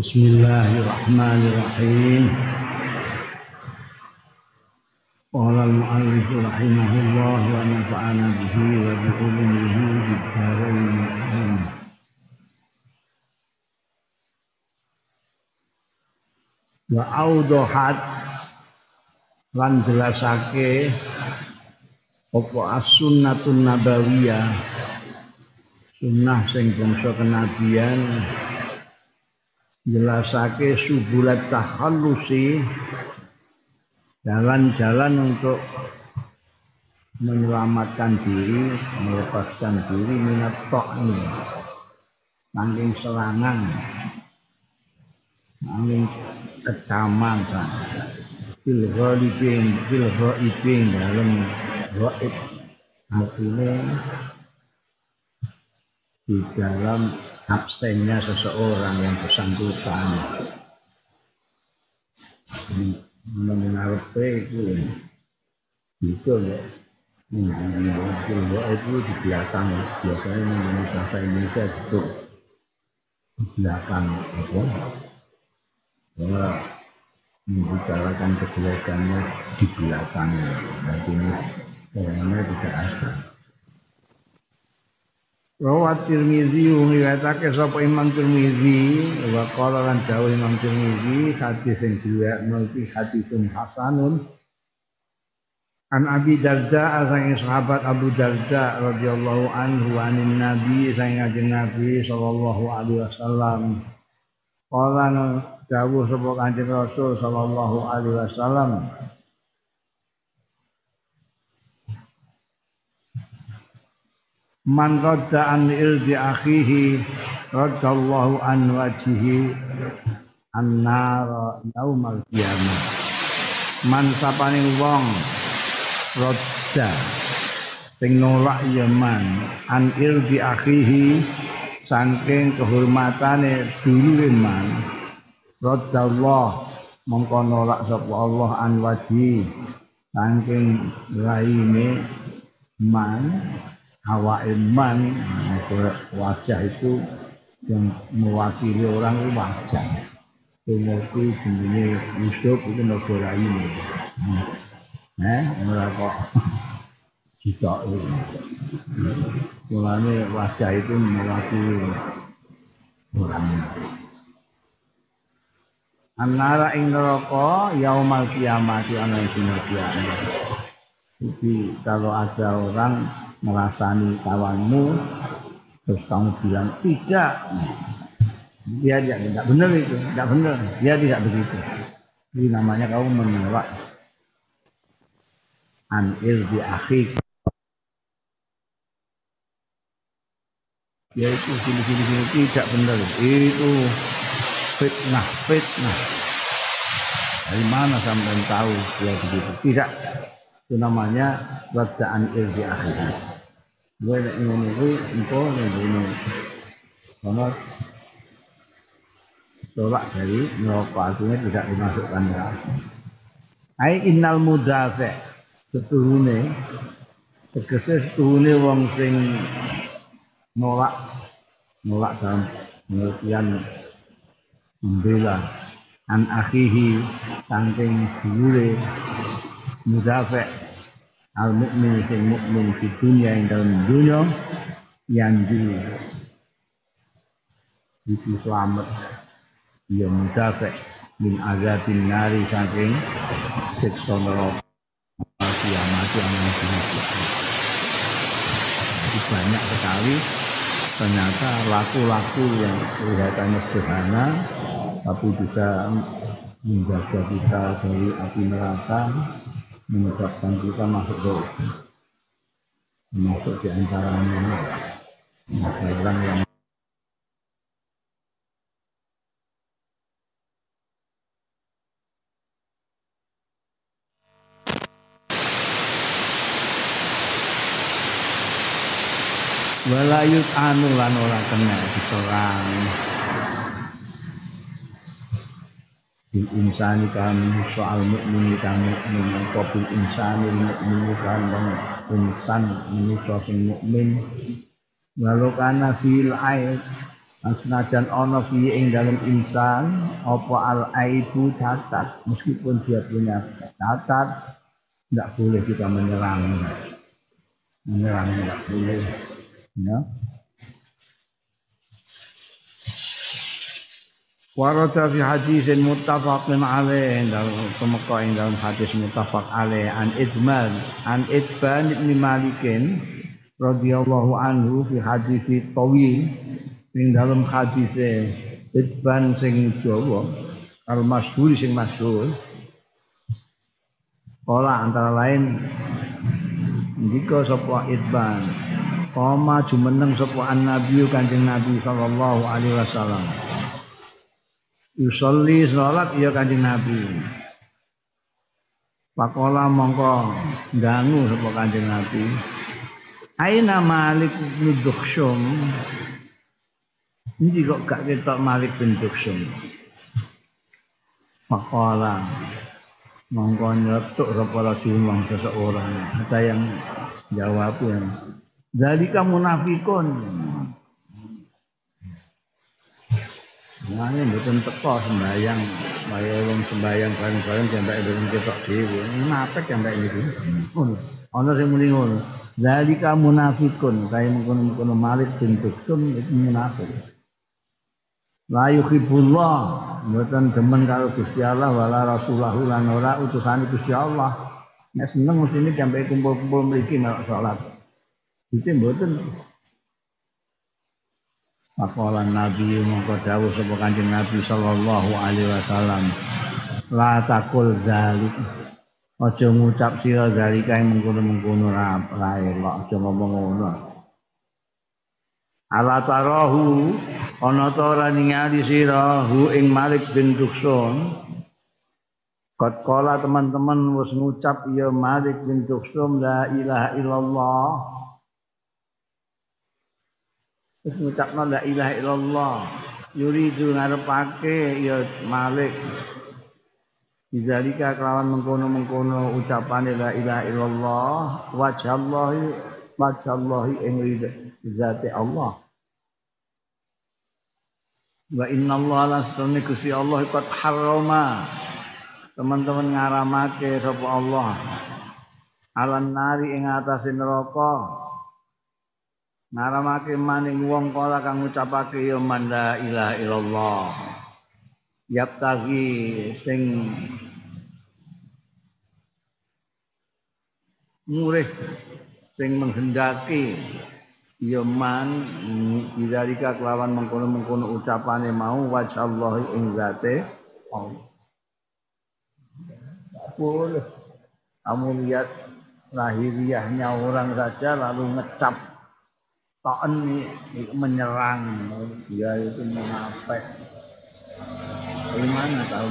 Bismillahirrahmanirrahim. Qala al-mu'allif rahimahullah wa nafa'ana bihi wa bi ulumihi fid dharain. Wa audahat lan jelasake apa as-sunnatun nabawiyah sunnah sing bangsa kenabian jelasake subulat takhallusi jalan-jalan untuk menyelamatkan diri, melepaskan diri minat ini saking serangan, saking kecaman fil ghalibin fil ghaibin dalam gaib artinya di dalam absennya seseorang yang bersangkutan. Mengenal itu itu ya. Fil itu di belakang. Biasanya menggunakan bahasa Indonesia itu. Di belakang apa? Bahwa membicarakan kejelekannya di belakangnya artinya orangnya tidak ada Rawat Tirmizi ngriwayatake sapa Imam Tirmizi wa qala lan dawuh Imam Tirmizi hadis sing dua multi hadisun hasanun. An Abi Darda asang sahabat Abu Darda radhiyallahu anhu anin Nabi sang Nabi sallallahu alaihi wasallam. Qala dawuh sapa Kanjeng Rasul sallallahu alaihi wasallam Man radda an irdi akhihi radallahu an wajhihi annara yaumal qiyamah. Man sapaning wong radda sing nolak ya man an irdi akhihi saking kehormatane dulure man radallah mongko nolak sapa Allah an wajhi saking laine man hawa iman wajah itu yang mewakili orang itu wajah. Tumorku jenenge Yusuf itu negara ini. Eh ora kok jika mulane wajah itu mewakili orang Anara ing neraka yaumal kiamat ana dina kiamat. Jadi kalau ada orang merasani kawanmu terus kamu bilang tidak. Dia tidak tidak benar itu tidak benar. Dia tidak begitu. Ini namanya kamu menolak. Anil di akhir yaitu sini sini sini tidak benar itu fitnah fitnah. Dari mana sampai tahu dia begitu? Tidak itu namanya wadaan ildi akhirnya gue nek ngono kuwi engko ning ngene tolak dari neraka artinya tidak dimasukkan neraka ai innal mudafi setuhune tegese setuhune wong sing nolak nolak dalam pengertian membela an akhihi saking dulure mudafi al mukmin sing mukmin di dunia yang dalam dunia yang di itu selamat. Ya mudafek min azabin nari saking siksa neraka. Kiamat yang banyak sekali ternyata laku-laku yang kelihatannya sederhana tapi bisa menjaga kita dari api neraka menyebabkan kita masuk ke masuk di antaranya orang yang walayut anu lan ora kena diserang bil insani kan soal mukmin kan mukmin apa bil insani mukmin kan insan manusa sing mukmin. Walau kana fil aid Senajan ono fi ing dalam insan apa al aibu cacat? Meskipun dia punya cacat tidak boleh kita menyerang. Menyerang tidak boleh ya Warata fi hadis muttafaqin alaih dalam kemekah dalam hadis muttafaq alaih an Idman an Idban ibn Malikin radhiyallahu anhu fi hadis tawil ing dalam hadis Idban sing Jawa al masyhur sing masyhur. Kala antara lain jika sapa Idban Kama jumeneng sapa an-nabi Kanjeng Nabi sallallahu alaihi wasallam Yusolli salat ya Kanjeng Nabi Pakola mongko dangu sapa Kanjeng Nabi Aina Malik bin ini kok gak ketok Malik bin. Makola mongko nyetuk sapa Rasulullah seseorang. Ada yang jawab yang Zalika munafikun. Ini betul teko sembayang, kaya wong sembayang bareng-bareng jambak betul ketok dhewe. Munafik jambak. Ngono. Ana sing muni ngono. Zalika munafikun, kaya mengkono-mengkono Malik bin Duksum itu munafik. La yuhibbullah mboten demen karo Gusti Allah wala Rasulullah lan ora utusane Gusti Allah. Nek seneng mestine sampai kumpul-kumpul mriki melok salat. Iki mboten. Pakolan Nabi mongko dawuh sapa Kanjeng Nabi sallallahu alaihi wasallam. La takul zalik. Aja ngucap sira zalika mengkono-mengkono ra elok aja ngomong ngono. Ala tarahu ana ta ora ningali sira hu ing Malik bin Duksun Kot kala teman-teman wis ngucap ya Malik bin Duksum la ilaha illallah Wis ngucapna la ilaha illallah. Yuridu ngarepake ya Malik. Bizalika kelawan mengkono-mengkono ucapane la ilaha illallah. Wajallahi wajallahi ing zati Allah. Wa inna Allah la sunni kusi Allah ikut haroma Teman-teman ngaramake sapa Allah. Alan nari ing atase neraka Ngaramake maning wong kala kang ngucapake ya man la ilaha illallah. Yaptagi sing murih sing menghendaki ya man bidzalika kelawan mengkono-mengkono ucapane mau wajallahi ing zate Allah. Boleh. Kamu lihat lahiriahnya orang saja lalu ngecap taen menyerang dia itu munafik gimana tahu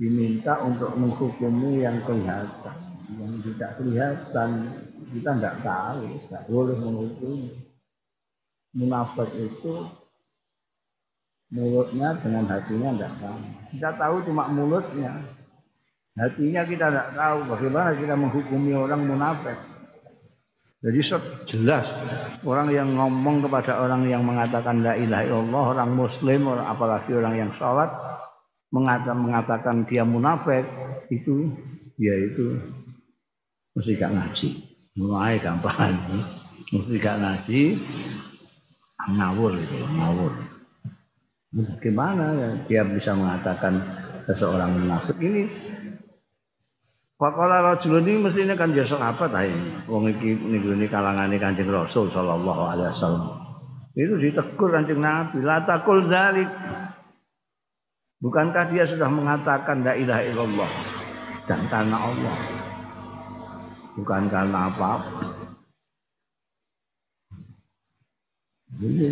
diminta untuk menghukumi yang kelihatan yang tidak kelihatan kita nggak tahu, nggak boleh menghukumi. Munafik itu mulutnya dengan hatinya nggak tahu. Kita tahu cuma mulutnya, hatinya kita nggak tahu. Bagaimana kita menghukumi orang munafik? Jadi jelas. Orang yang ngomong kepada orang yang mengatakan la ilaha illallah, orang muslim, orang apalagi orang yang sholat mengatakan, mengatakan dia munafik itu dia itu mesti gak ngaji. Mulai gampang. Mesti gak ngaji. Ngawur itu ngawur. Gimana ya? Dia bisa mengatakan seseorang munafik. Ini Pakola rajul ini mestinya kan jasa apa tadi wong iki niku ini kalangane Kanjeng Rasul sallallahu alaihi wasallam. Itu ditegur Kanjeng Nabi la dzalik. Bukankah dia sudah mengatakan la ilaha illallah dan karena Allah? Bukan karena apa-apa. Jadi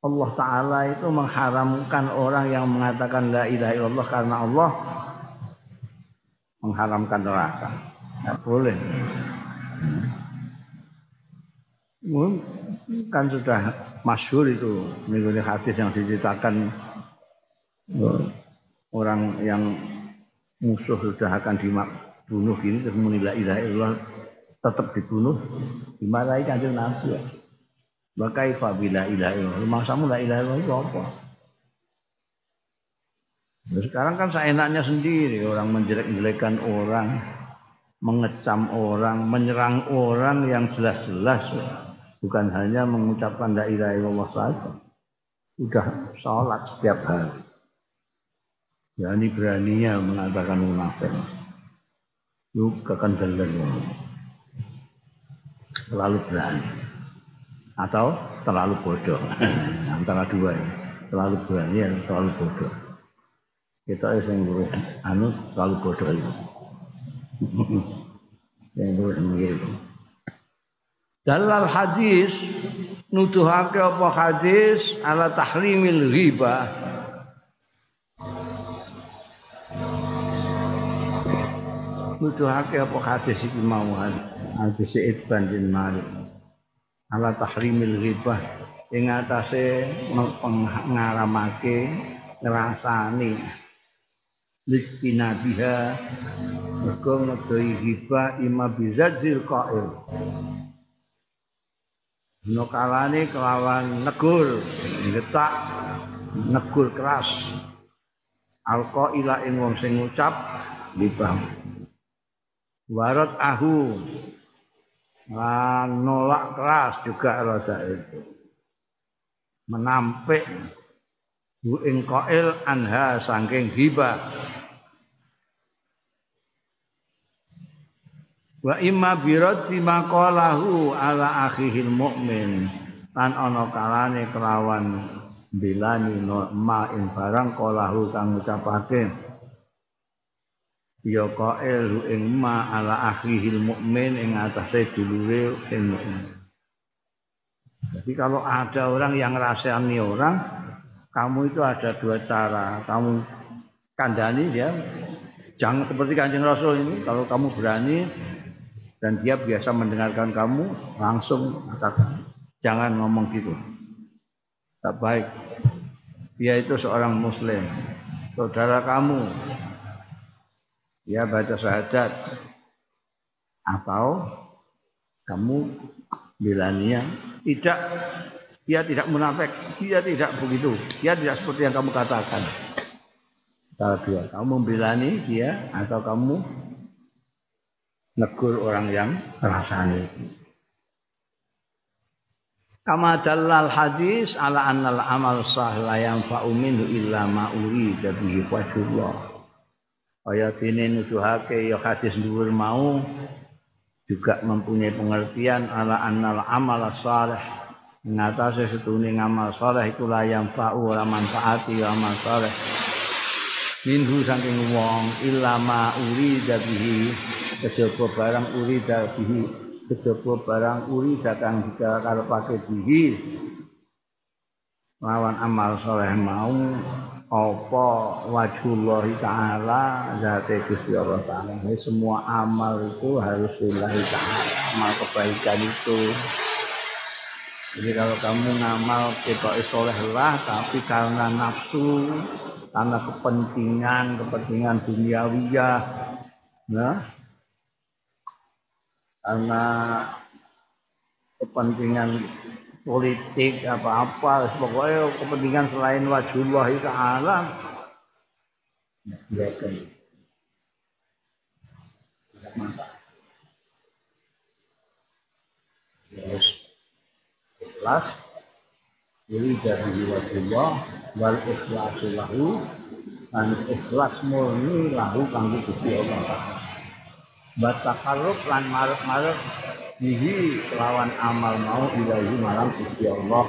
Allah Ta'ala itu mengharamkan orang yang mengatakan la ilaha illallah karena Allah mengharamkan neraka. Tidak boleh. Kan sudah masyhur itu mengikuti hadis yang diceritakan orang yang musuh sudah akan dimak bunuh ini terus muni la ilaha tetap dibunuh dimarahi kanjeng Nabi ya. Bakai fabila ilaha illallah. Masa la ilaha illallah apa? Nah, sekarang kan seenaknya sendiri orang menjelek-jelekan orang, mengecam orang, menyerang orang yang jelas-jelas bukan hanya mengucapkan la ilaha illallah saja. Sudah sholat setiap hari. Berani beraninya mengatakan munafik. Lu kekendelan terlalu berani atau terlalu bodoh antara dua ini terlalu berani atau terlalu bodoh kita yang luwih anu terlalu bodoh itu. Yang luwih mikir Dalal hadis nuduhake apa hadis? Ala tahrimil riba. Nuduhake apa hadis iki mau hadis Ibn bin Malik. Ala tahrimil riba. Ing atase ngaramake ngrasani listina biha mergo ngedoi hiba ima bizadzil qail. Dino kalane kelawan negur getak negur keras. Alqa ila ing wong sing ngucap libah warot ahu lan nolak keras juga rasa itu menampik bu ing qail anha saking hibah wa imma biraddi maqalahu ala akhihil mu'min. Lan ana kalane kelawan bilani ma ing barang qalahu kang ngucapake. Ya qail ing ma ala akhihil mu'min ing atase dulure ing mukmin jadi kalau ada orang yang rasani orang kamu itu ada dua cara. Kamu kandani ya jangan seperti kanjeng rasul ini. Kalau kamu berani dan dia biasa mendengarkan kamu langsung katakan jangan ngomong gitu. Tak baik. Dia itu seorang muslim. Saudara kamu. Dia baca syahadat. Atau kamu bilania tidak. Dia tidak munafik. Dia tidak begitu. Dia tidak seperti yang kamu katakan. Kalau dia kamu membilani dia atau kamu negur orang yang rasani. Kama dalal hadis ala annal amal sahih la yanfa'u minhu illa ma urida bihi wajhullah. Kaya dene nuduhake ya hadis dhuwur mau juga mempunyai pengertian ala annal amal salih ngatasi setune ngamal saleh iku la yanfa'u ora manfaati ya amal saleh minhu saking wong ilama urida bihi kejaba barang uri bihi kejaba barang uri kang jika karepake bihi. Lawan amal soleh mau apa wajhullah taala zate Gusti Allah taala. Semua amal itu harus lillahi taala. Amal kebaikan itu. Jadi kalau kamu ngamal kita soleh lah tapi karena nafsu karena kepentingan kepentingan duniawiyah nah karena kepentingan politik apa-apa pokoknya kepentingan selain wajullah ta'ala biarkan tidak mantap terus ikhlas jadi dari wajullah wal ikhlasu lahu dan ikhlas murni lahu kanggo Gusti Allah batakarub lan maruk-maruk bihi lawan amal mau ilahi malam Gusti Allah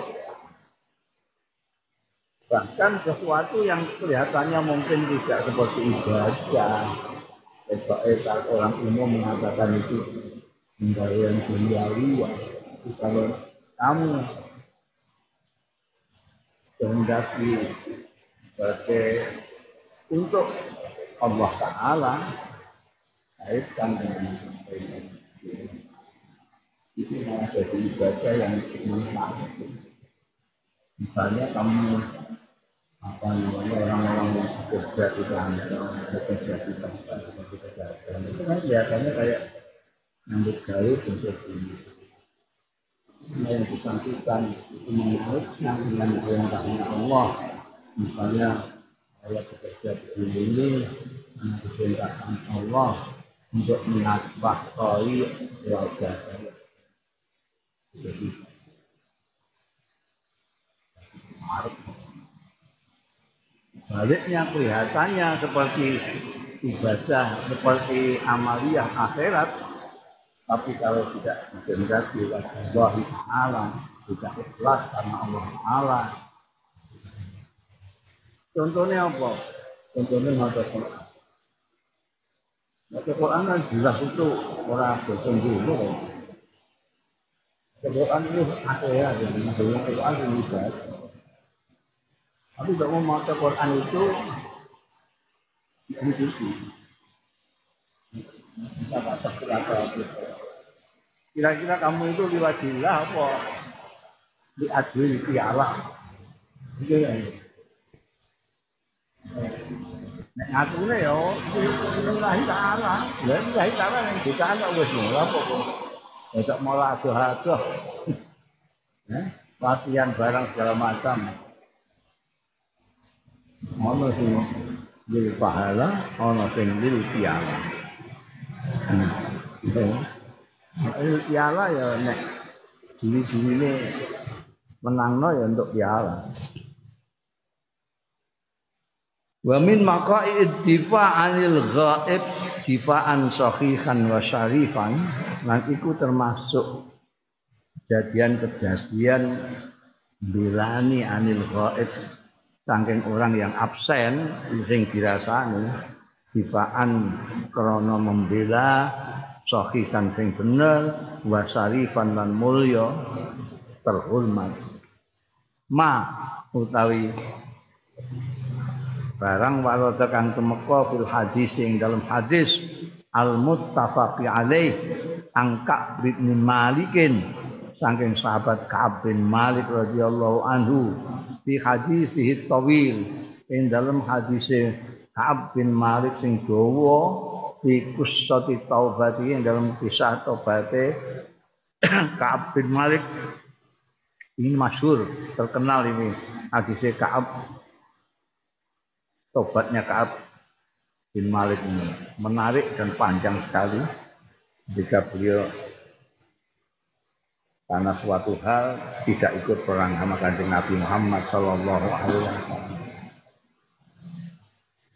bahkan sesuatu yang kelihatannya mungkin tidak seperti ibadah Eba orang umum mengatakan itu yang duniawi. Kalau kamu kehendaki sebagai untuk Allah Ta'ala kaitkan dengan itu malah jadi ibadah yang manfaat misalnya kamu apa namanya orang-orang yang bekerja di kantor bekerja di tempat bekerja di itu kan biasanya kayak nyambut gawe bentuk ini. Yang bersangkutan itu menurutnya dengan perintahnya Allah. Misalnya saya bekerja begini ini dengan perintahkan Allah untuk menafkahi keluarga saya jadi Baliknya kelihatannya seperti ibadah, seperti amaliyah akhirat, tapi kalau tidak dikehendaki oleh Allah Taala, tidak ikhlas karena Allah Taala. Contohnya apa? Contohnya ngaca Quran. Ngaca Quran kan jelas itu orang bosan dulu. Quran itu akhirat, yang Quran itu ibadah. Tapi kalau mau baca Quran itu diikuti. Bisa gitu. Kira-kira kamu itu liwajillah apa? Di adil piala. Itu ya. Nek ngatune ya lillahi ta'ala. Lah lillahi ta'ala ning dicana wis mulai apa kok. Besok mulai adoh-adoh. Latihan barang segala macam. Ono sing lil pahala, ono sing lil piala. Hmm. piala ya nek diri-diri ini menangno ya untuk piala. Wa min maqaid anil ghaib difa'an sahihan wa syarifan lan iku termasuk kejadian-kejadian bilani anil ghaib. Saking orang yang absen sing dirasani difa'an krana membela sahihan sing bener wa syarifan lan mulya terhormat. Ma utawi barang warata kang temeka fil hadis ing dalam hadis al muttafaqi alaih angka bin malikin saking sahabat Ka'ab bin Malik radhiyallahu anhu di hadis tawil ing dalam hadis Ka'ab bin Malik sing dawa di kusati taubati yang dalam kisah taubate Ka'ab bin Malik. Ini masyur terkenal ini hadisnya Ka'ab tobatnya Ka'ab bin Malik ini. Menarik dan panjang sekali. Jika beliau karena suatu hal tidak ikut perang sama kanjeng Nabi Muhammad Shallallahu Alaihi Wasallam.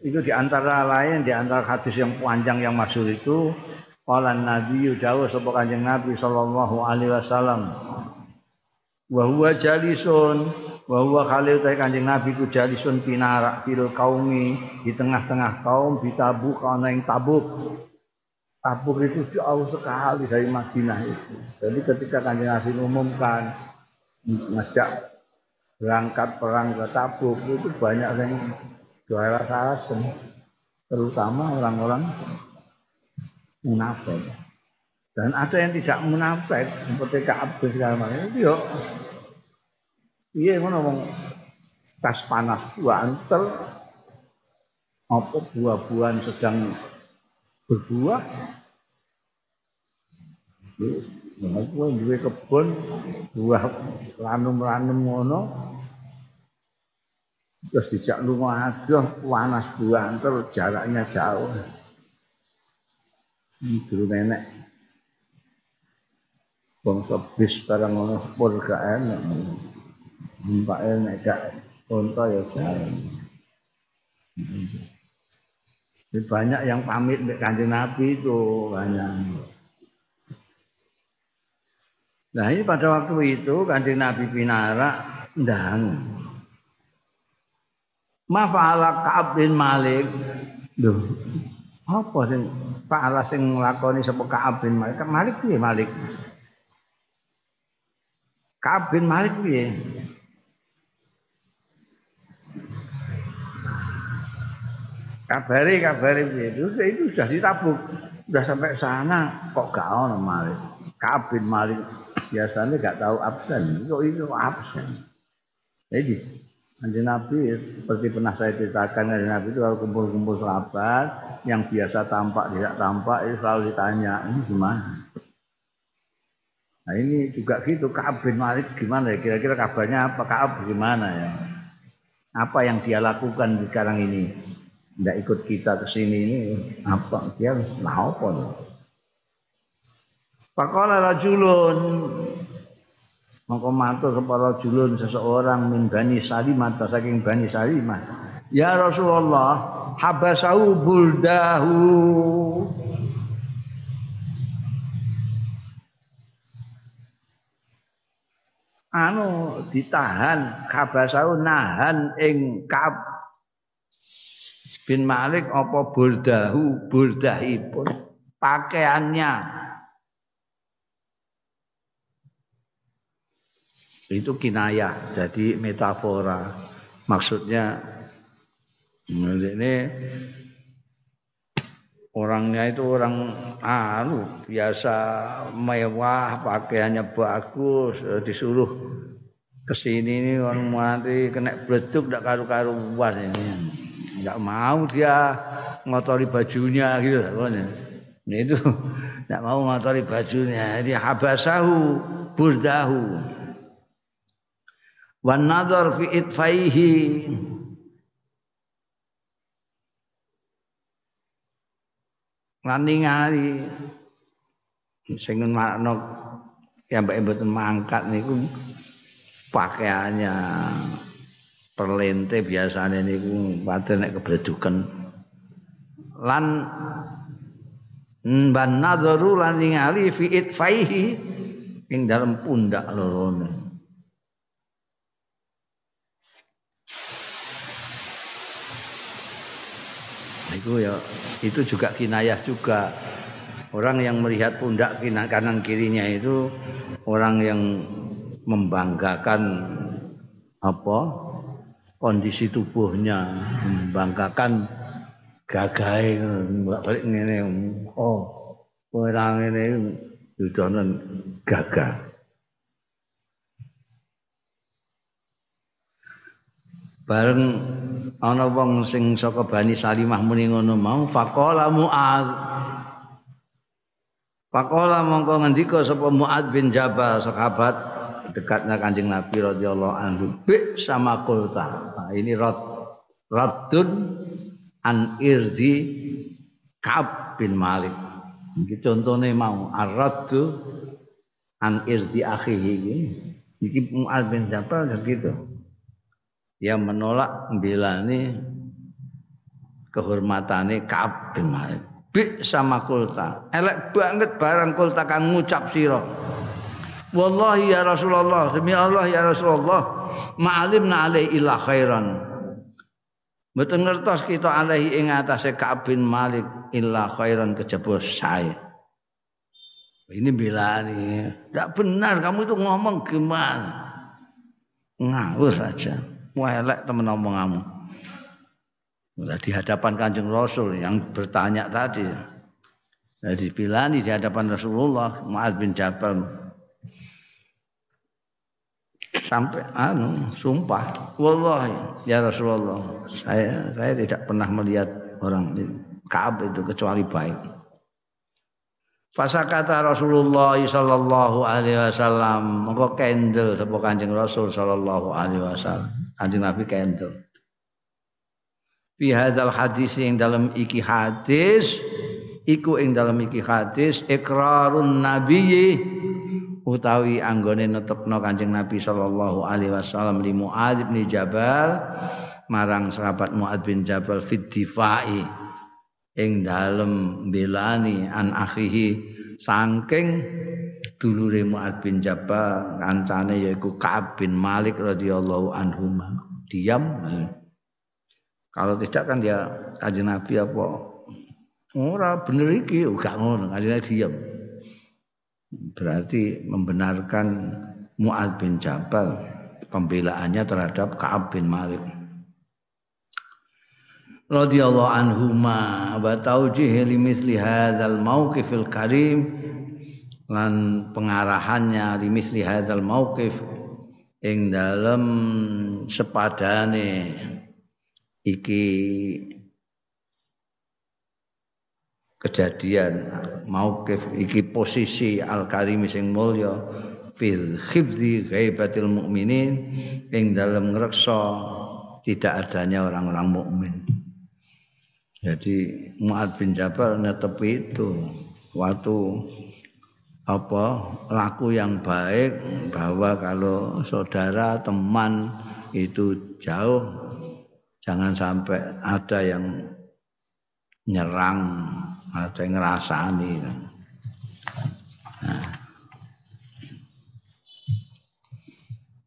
Itu di antara lain di antara hadis yang panjang yang masyhur itu qala nabi dawuh sapa kanjeng nabi sallallahu alaihi wasallam wa huwa jalisun wa huwa khalil ta kanjeng nabi ku jalisun pinara fil kaumi di tengah-tengah kaum di tabuk ana ing tabuk. Tabuk itu jauh sekali dari Madinah itu. Jadi ketika kanjeng nabi umumkan ngajak berangkat perang ke tabuk itu banyak yang juara alasan terutama orang-orang munafik. Dan ada yang tidak munafik seperti Ka'ab bin macam. Itu yuk iya ngono ngomong tas panas antel apa buah-buahan sedang berbuah? Aku duwe kebun buah lanum-lanum ngono. Terus dijak lunga adoh panas banter jaraknya jauh. Ini dulu nenek. Bangsa bis barang ngono pun gak enak mbak enak gak konto ya jalan banyak yang pamit dengan kanjeng Nabi itu banyak. Nah ini pada waktu itu kanjeng Nabi Pinara dan Ma fa'ala Ka'ab bin Malik. Duh. Apa sing fa'ala sing nglakoni sapa Ka'ab bin Malik? Malik piye Malik? Ka'ab bin Malik piye? Kabari kabari? Itu, itu sudah ditabuk. Sudah sampai sana kok gak ono Malik. Ka'ab bin Malik biasanya gak tahu absen. Kok itu absen. Jadi Kanjeng Nabi seperti pernah saya ceritakan Kanjeng Nabi itu kalau kumpul-kumpul sahabat yang biasa tampak tidak tampak itu selalu ditanya ini gimana? Nah ini juga gitu Kaab bin Malik gimana ya kira-kira kabarnya apa Kaab gimana ya apa yang dia lakukan sekarang ini tidak ikut kita ke sini ini apa dia nah apa Pakola rajulun Maka matur kepada rajulun seseorang min Bani Salimah saking Bani Salimah. Ya Rasulullah, habasahu buldahu. Anu ditahan habasahu nahan ing Ka'ab bin Malik apa buldahu buldahipun pakaiannya. Itu kinayah jadi metafora. Maksudnya ini orangnya itu orang anu biasa mewah pakaiannya bagus disuruh ke sini ini orang nanti kena bleduk tidak karu-karuan ini nggak mau dia ngotori bajunya gitu pokoknya. Ini itu nggak mau ngotori bajunya. Jadi habasahu burdahu. Wan nadhar fi itfaihi. Lan ningali sing makna yang mboten mangkat niku pakaiannya perlente biasanya niku padahal nek kebreduken lan ban nadharu lan ningali fi itfaihi ing dalam pundak lorone. Itu ya itu juga kinayah juga. Orang yang melihat pundak kanan kirinya itu orang yang membanggakan apa kondisi tubuhnya membanggakan gagai balik ngene oh orang ini sudah gagah. Bareng ana wong sing saka Bani Salimah muni ngono mau faqala Muad Faqala mongko ngendika sapa Muad bin Jabal sahabat dekatnya Kanjeng Nabi radhiyallahu anhu bi sama kulta nah, ini rad raddun an irdi Ka'ab bin Malik iki contone mau ar-raddu an irdi akhihi iki Muad bin Jabal gitu yang menolak membelani kehormatane Ka'ab bin Malik. Bi sama kulta. Elek banget barang kulta kang ngucap sira. Wallahi ya Rasulullah, demi Allah ya Rasulullah, ma'alimna alaihi illa khairan. Mboten ngertos kita alaihi ing atase Ka'ab Malik illa khairan kejaba saya. Ini belani. Tidak benar kamu itu ngomong gimana? Ngawur aja. Elek temen omonganmu. Nah, di hadapan Kanjeng Rasul yang bertanya tadi. Nah, dipilani di hadapan Rasulullah Mu'ad bin Jabal sampai anu sumpah wallahi ya Rasulullah saya saya tidak pernah melihat orang Ka'ab itu kecuali baik kata Rasulullah sallallahu alaihi wasallam mengko kendel sapa Kanjeng Rasul sallallahu alaihi wasallam. Kanjeng Nabi kendel. Fi hadzal hadis yang dalam iki hadis iku ing dalam iki hadis ikrarun nabiyyi utawi anggone netepno Kanjeng Nabi sallallahu alaihi wasallam li Muadz bin Jabal marang sahabat Muadz bin Jabal fit difai. Ing dalem belani an akhihi saking dulure Mu'ad bin Jabal kancane yaiku Ka'ab bin Malik radhiyallahu anhu diam. Kalau tidak kan dia kanjeng Nabi apa? Ora bener iki gak ngono. Kanjeng diam berarti membenarkan Mu'ad bin Jabal pembelaannya terhadap Ka'ab bin Malik. Radhiyallahu anhuma wa taujih li mithli hadzal mauqifil karim. Lan pengarahannya li mithli hadzal mauqif ing dalem sepadane iki kejadian mauqif iki posisi al karim sing mulya fil khifzi ghaibatil mukminin ing dalam ngreksa tidak adanya orang-orang mukmin. Jadi Muad bin Jabal netepi itu waktu apa laku yang baik bahwa kalau saudara teman itu jauh jangan sampai ada yang nyerang ada yang ngerasani. Nah.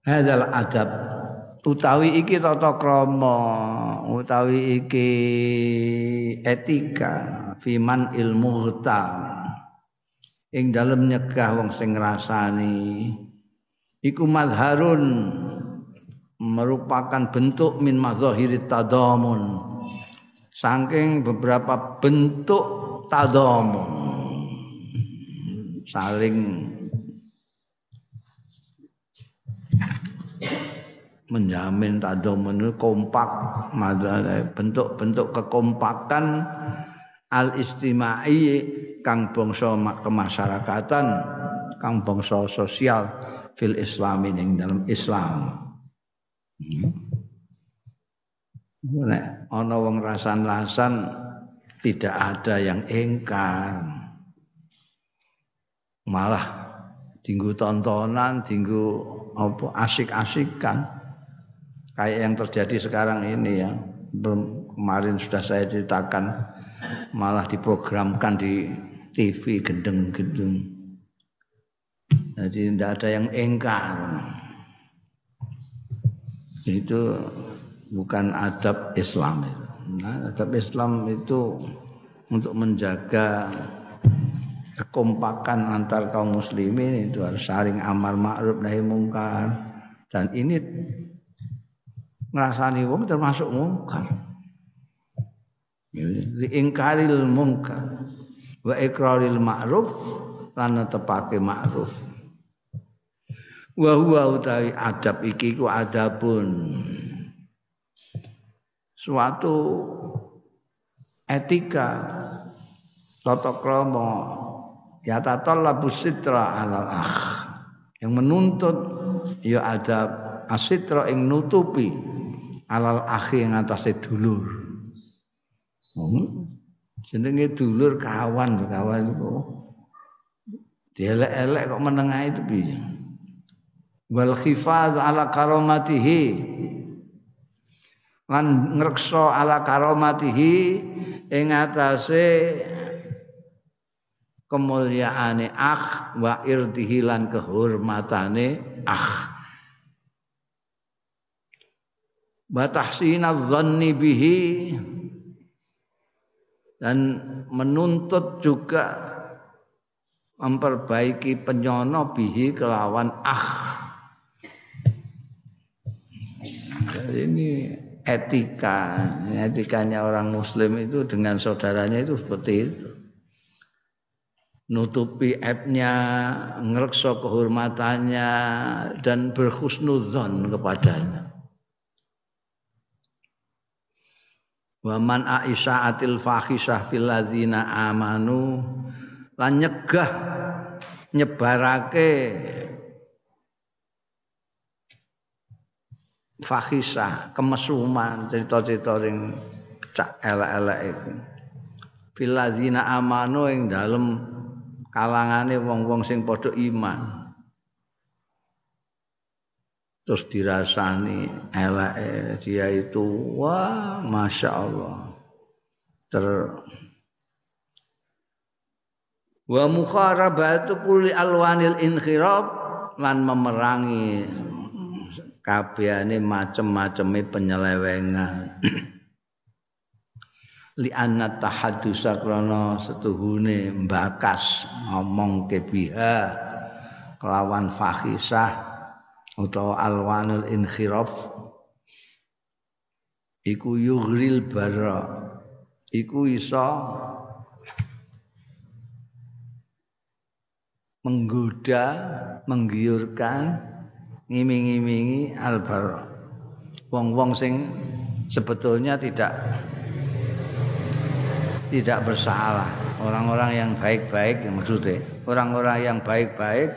Hadal adab. Utawi iki tata krama utawi iki etika fiman ilmu hutam ing dalem nyegah wong sing ngrasani. Iku madharun merupakan bentuk min mazahirit tadamun. Saking beberapa bentuk tadamun saling menjamin tadamun kompak bentuk-bentuk kekompakan al istimai kang bangsa kemasyarakatan kang bangsa sosial fil islami ning dalam Islam. Hmm. Nek ana wong rasan-rasan tidak ada yang engkar. Malah dinggo tontonan, dinggo apa asik-asikan kayak yang terjadi sekarang ini ya kemarin sudah saya ceritakan malah diprogramkan di TV gendeng-gendeng jadi tidak ada yang engkar itu bukan adab Islam itu. Nah, adab Islam itu untuk menjaga kekompakan antar kaum muslimin itu harus saling amal ma'ruf nahi mungkar dan ini ngrasani wong termasuk mungkar. Diingkaril mungkar wa ikraril ma'ruf lan tepake ma'ruf. Wa huwa utawi adab iki ku adabun. Suatu etika tata krama ya tatallabu sitra alal akh yang menuntut ya adab asitra ing nutupi alal akhi yang atase dulur. Hmm. Jenenge dulur kawan, kawan itu. Dielek-elek kok menengah itu piye? Wal khifaz ala karomatihi lan ngrekso ala karomatihi ing atase kemuliaane akh wa irdihi lan kehormatane akh. Batahsina dhanni bihi. Dan menuntut juga memperbaiki penyono bihi kelawan ah ini etika. Etikanya orang muslim itu dengan saudaranya itu seperti itu. Nutupi aibnya ngerekso kehormatannya dan berhusnuzon kepadanya. Wa man aisaatil fahisah fil ladzina amanu lan nyegah nyebarake fahisah kemesuman cerita-cerita ring cak elek-elek iku fil ladzina amanu ing dalem kalangane wong-wong sing padha iman. Terus dirasani elek dia itu wah masya Allah ter wa mukharabatu kulli alwanil inkhirab lan memerangi kabehane macem-maceme penyelewengan. Li anna tahaddusa krana setuhune mbakas ngomong kebiha kelawan fahisah utawa alwanul inkhiraf iku yughril bara iku iso menggoda menggiurkan ngiming-imingi albar wong-wong sing sebetulnya tidak tidak bersalah. Orang-orang yang baik-baik maksudnya, orang-orang yang baik-baik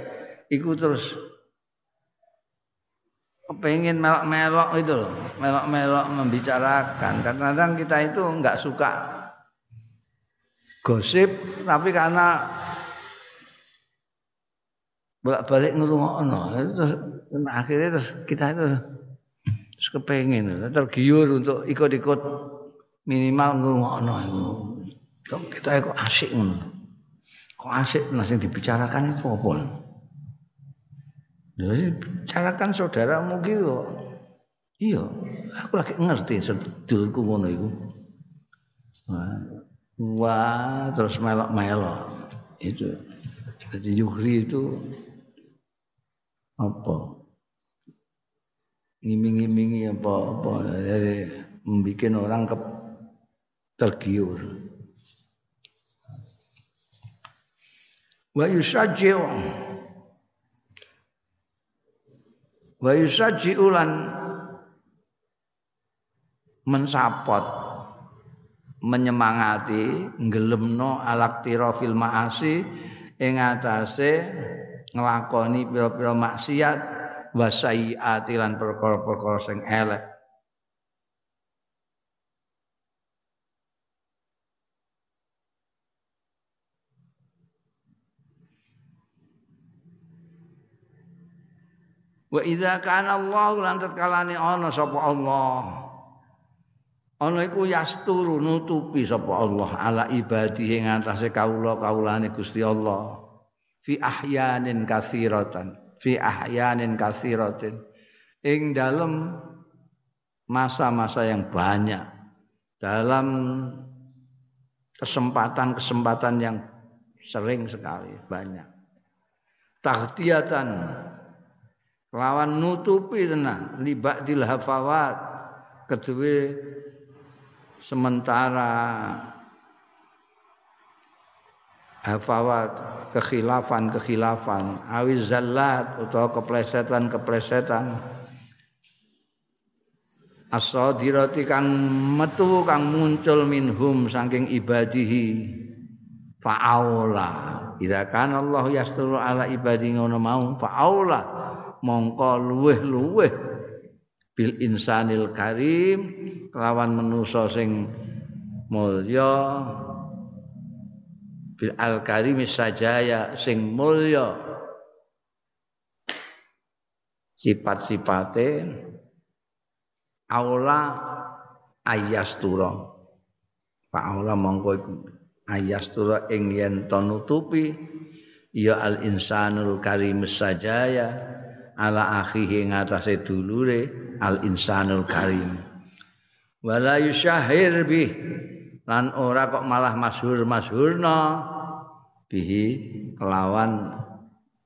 ikut terus pengen melok-melok itu loh, melok-melok membicarakan. Kadang-kadang kita itu nggak suka gosip, tapi karena bolak-balik ngrungokno, terus akhirnya terus kita itu terus kepengen, tergiur untuk ikut-ikut minimal ngrungokno itu. Kita kok asik ngono. Kok asik masih dibicarakan itu apa? Jadi bicarakan saudaramu gitu. Iya, aku lagi ngerti sedulurku ngono iku. Wah, terus melok-melok. Itu. Jadi Yuhri itu apa? Ngiming-ngimingi apa-apa. Jadi membuat orang ke tergiur. Wa yusajji'u wa yusajji'u mensapot menyemangati nggelemno alaktira fil maasi ing atase nglakoni pira-pira maksiat wasaiati lan perkara-perkara sing elek Wa idza kana Allah lan tatkalane ana sapa Allah. Ana iku yasturu nutupi sapa Allah ala ibadi ing atase kawula-kawulane Gusti Allah. Fi ahyanin katsiratan, fi ahyanin katsiratin. Ing dalam masa-masa yang banyak, dalam kesempatan-kesempatan yang sering sekali banyak. Tahtiyatan lawan nutupi tenan libadil hafawat kedua sementara hafawat kekhilafan-kekhilafan awiz zallat atau keplesetan-keplesetan. As-sadirati kang metu kang muncul minhum saking ibadihi. Fa'aula. Idza kana Allah yasturu ala ibadi ngono mau fa'aula. Mongko luweh-luweh. Bil insanil karim kelawan manusa sing mulya bil al karim sajaya sing mulya. Sifat-sifate aula ayastura. Pak aula mongko iku ayastura ing yen nutupi ya al insanul karim sajaya ala akhihi ngatasé dulure al insanul karim wala yusyahir bih lan ora kok malah masyhur-masyhurna bihi kelawan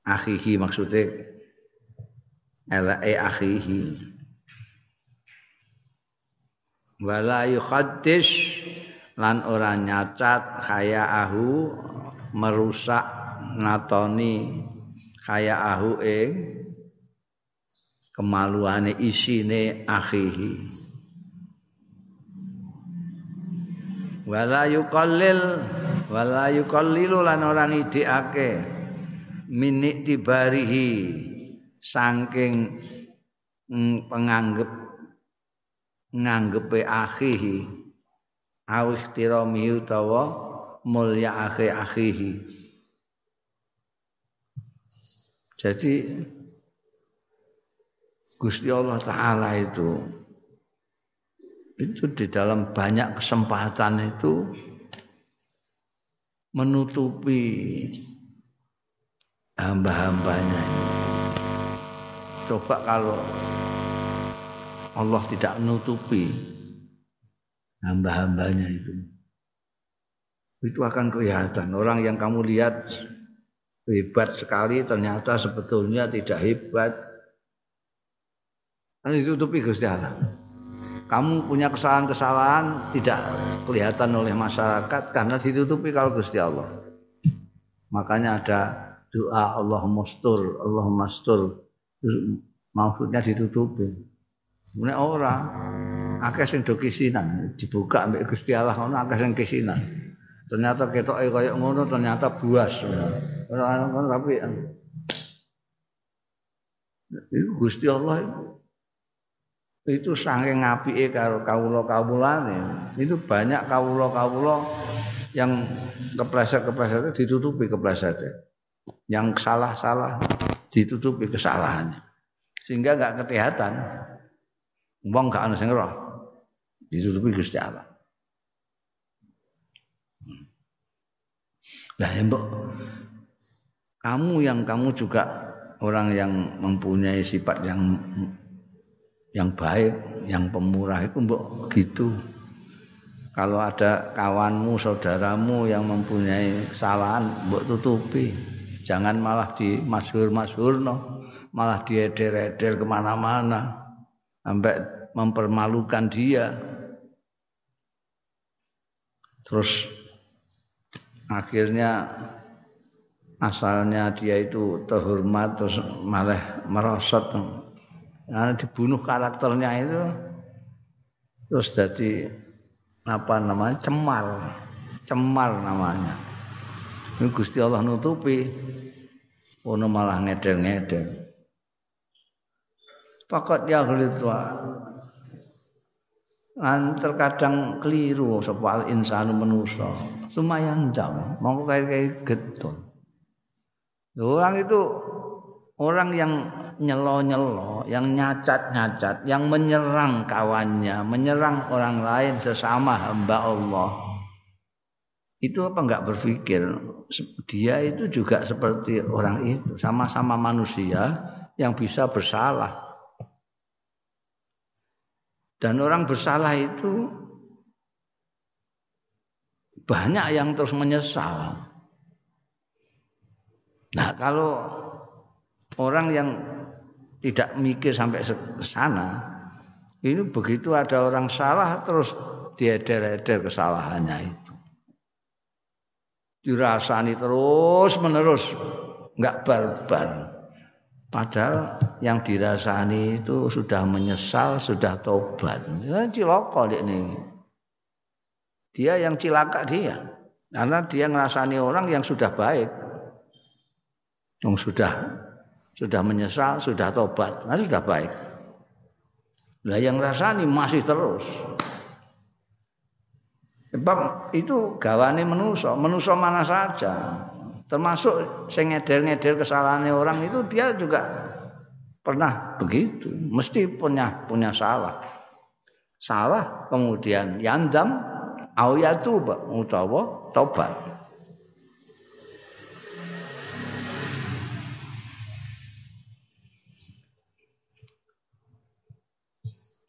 akhihi maksudnya elake akhihi. Wala yukhaddish lan ora nyacat kaya ahu merusak ngatoni kaya ahu ing kemaluane isine akhihi wala yuqallil wala yuqallilu lan orang idekake minik tibarihi saking penganggep nganggepe akhihi. Awih tirami utawa mulya akhi akhihi. Jadi Gusti Allah Ta'ala itu itu di dalam banyak kesempatan itu menutupi hamba-hambanya Coba kalau Allah tidak menutupi hamba-hambanya itu. Itu akan kelihatan. Orang yang kamu lihat hebat sekali ternyata sebetulnya tidak hebat kan ditutupi Gusti Allah. Kamu punya kesalahan-kesalahan tidak kelihatan oleh masyarakat karena ditutupi kalau Gusti Allah. Makanya ada doa Allah mustur, Allah mastur. Maksudnya ditutupi. Sebenarnya orang akeh sing kisinan, dibuka ambek Gusti Allah ono akeh sing kisinan. Ternyata ketoke kaya ngono ternyata buas. Ora tapi Gusti Allah itu saking ngapike karo kawula-kawulane. Itu banyak kawula-kawula yang kepleset-kepleset ditutupi keplesetnya. Yang salah-salah ditutupi kesalahannya. Sehingga enggak kelihatan. Wong gak ana sing. Ditutupi Gusti Allah. Lah ya mbok kamu yang kamu juga orang yang mempunyai sifat yang yang baik, yang pemurah itu mbok gitu. Kalau ada kawanmu, saudaramu yang mempunyai kesalahan, mbok tutupi. Jangan malah di masyhur-masyhur no, malah dieder-eder ke mana-mana sampai mempermalukan dia. Terus akhirnya asalnya dia itu terhormat terus malah merosot karena dibunuh karakternya itu terus jadi apa namanya cemar. Cemar namanya. Ini Gusti Allah nutupi. Ono malah ngeder-ngeder Fakat ya tua Lan terkadang keliru sapa al insanu manusa. Lumayan jam, mau kayak kayak getun. Orang itu orang yang nyelo-nyelo, yang nyacat-nyacat, yang menyerang kawannya, menyerang orang lain sesama hamba Allah. Itu apa enggak berpikir dia itu juga seperti orang itu, sama-sama manusia yang bisa bersalah. Dan orang bersalah itu banyak yang terus menyesal. Nah, kalau orang yang tidak mikir sampai sana, ini begitu ada orang salah terus dieder-eder kesalahannya itu. Dirasani terus menerus, enggak barbar. Padahal yang dirasani itu sudah menyesal, sudah tobat. Ya, cilaka ini. Dia yang cilaka dia. Karena dia ngerasani orang yang sudah baik. Yang sudah sudah menyesal, sudah tobat, nah sudah baik. Lah yang rasani masih terus. Sebab itu gawane menuso, menuso mana saja. Termasuk sing ngeder-ngeder orang itu dia juga pernah begitu. Mesti punya punya salah. Salah kemudian yandam au yatuba utawa tobat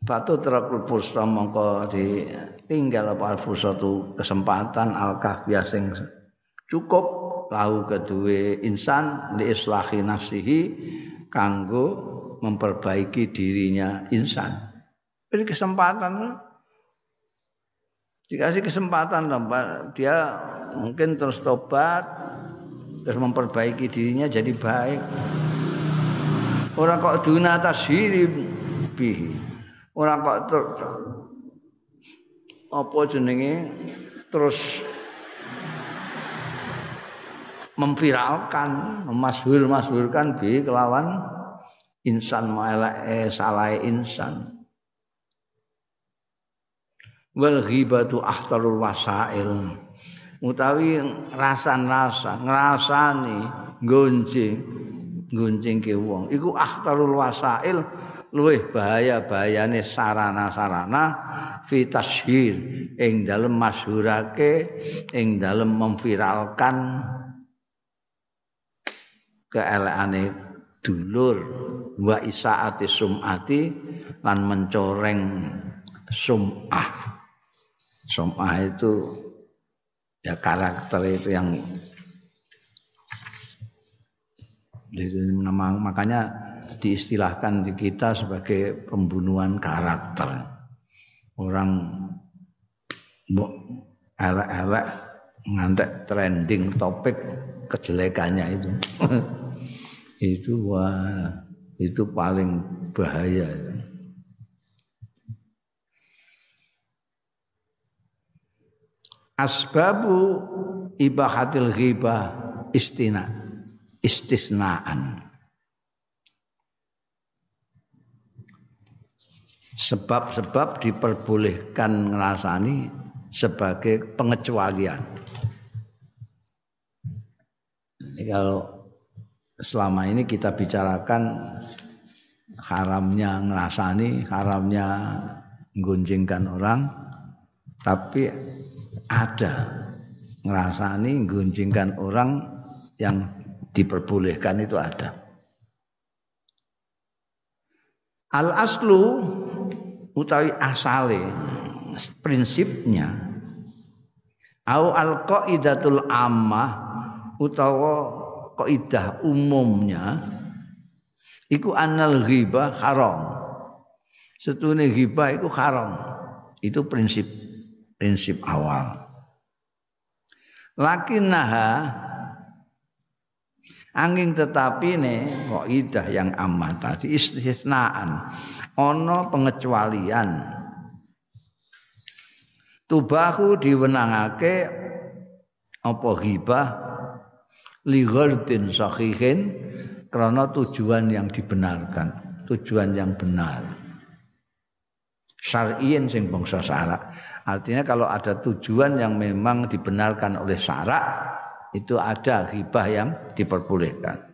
Batu terakul fursa mongko ditinggal apa al tu kesempatan al kahfiyah cukup lahu kedue insan li islahi nafsihi kanggo memperbaiki dirinya insan. Ini kesempatan dikasih kesempatan dia mungkin terus tobat terus memperbaiki dirinya jadi baik. Orang kok duna tasiri bihi. Orang kok ter, apa jenenge terus memviralkan, memasyhur-masyhurkan bi kelawan insan maelake salah insan. Wal ghibatu ahtarul wasail. Utawi rasan-rasa, ngrasani gonjing gonjing ke wong. Iku ahtarul wasail luwih bahaya-bahayane sarana-sarana fi tasyhir ing dalem masyhurake ing dalem memviralkan keelekane dulur. Wa isaati sumati lan mencoreng sumah. Sumah itu ya karakter itu yang makanya diistilahkan di kita sebagai pembunuhan karakter. Orang elek-elek ngantek trending topik kejelekannya itu. Itu wah itu paling bahaya. Asbabu ibahatil ghibah istina istisnaan sebab-sebab diperbolehkan ngerasani sebagai pengecualian. Ini kalau selama ini kita bicarakan haramnya ngerasani, haramnya gunjingkan orang, tapi ada ngerasani gunjingkan orang yang diperbolehkan itu ada. Al aslu utawi asale prinsipnya au al qaidatul ammah utawa kaidah umumnya iku anal ghibah haram. Setune ghibah iku haram. Itu prinsip prinsip awal. Lakinnaha angin tetapi ne kaidah yang amat tadi istisnaan. Ono pengecualian. Tubahu diwenangake apa ghibah? Li ghardin sahihin karena tujuan yang dibenarkan. Tujuan yang benar. Syar'iyin sing bangsa syarak. Artinya kalau ada tujuan yang memang dibenarkan oleh syarak itu ada ghibah yang diperbolehkan.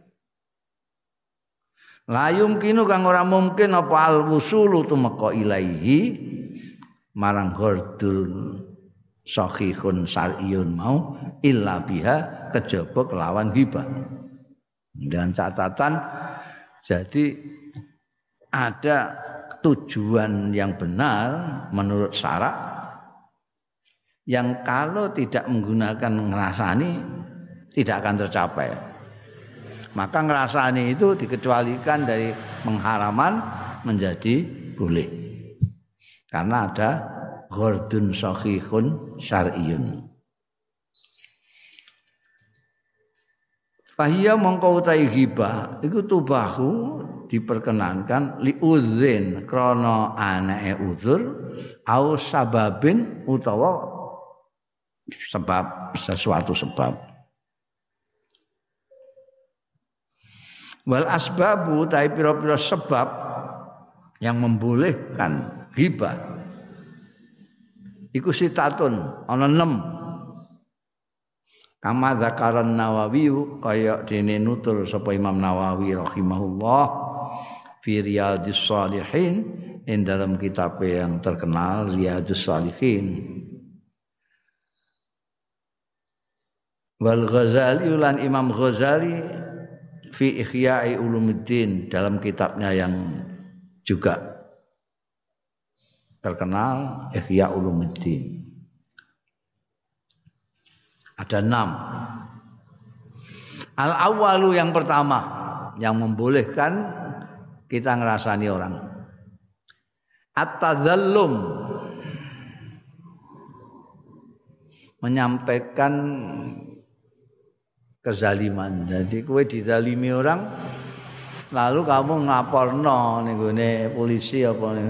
La yumkinu kang ora mungkin apa al wusulu tumeka ilaihi marang ghardul sahihun syar'iyun mau illa biha kejaba kelawan ghibah. Dan catatan jadi ada tujuan yang benar menurut syarak yang kalau tidak menggunakan ngerasani tidak akan tercapai. Maka ngerasani itu dikecualikan dari pengharaman menjadi boleh. Karena ada ghordun sahihun syar'iyun. Fahiyya mongko utahi ghibah iku tubahu diperkenankan li uzrin krana anake uzur au sababin utawa sebab sesuatu sebab. Wal asbabu tapi pira-pira sebab yang membolehkan hibah. Iku sitatun ana 6. Kama zakaran Nawawi kaya dene nutur sapa Imam Nawawi rahimahullah fi Riyadhis Shalihin in dalam kitab yang terkenal Riyadhus Shalihin. Wal Ghazali lan Imam Ghazali fi Ihya'i Ulumuddin dalam kitabnya yang juga terkenal Ihya Ulumuddin. Ada enam. Al awalu yang pertama yang membolehkan kita ngerasani orang. At-tadzallum menyampaikan kezaliman. Jadi kue dizalimi orang lalu kamu ngaporno nih polisi apa nih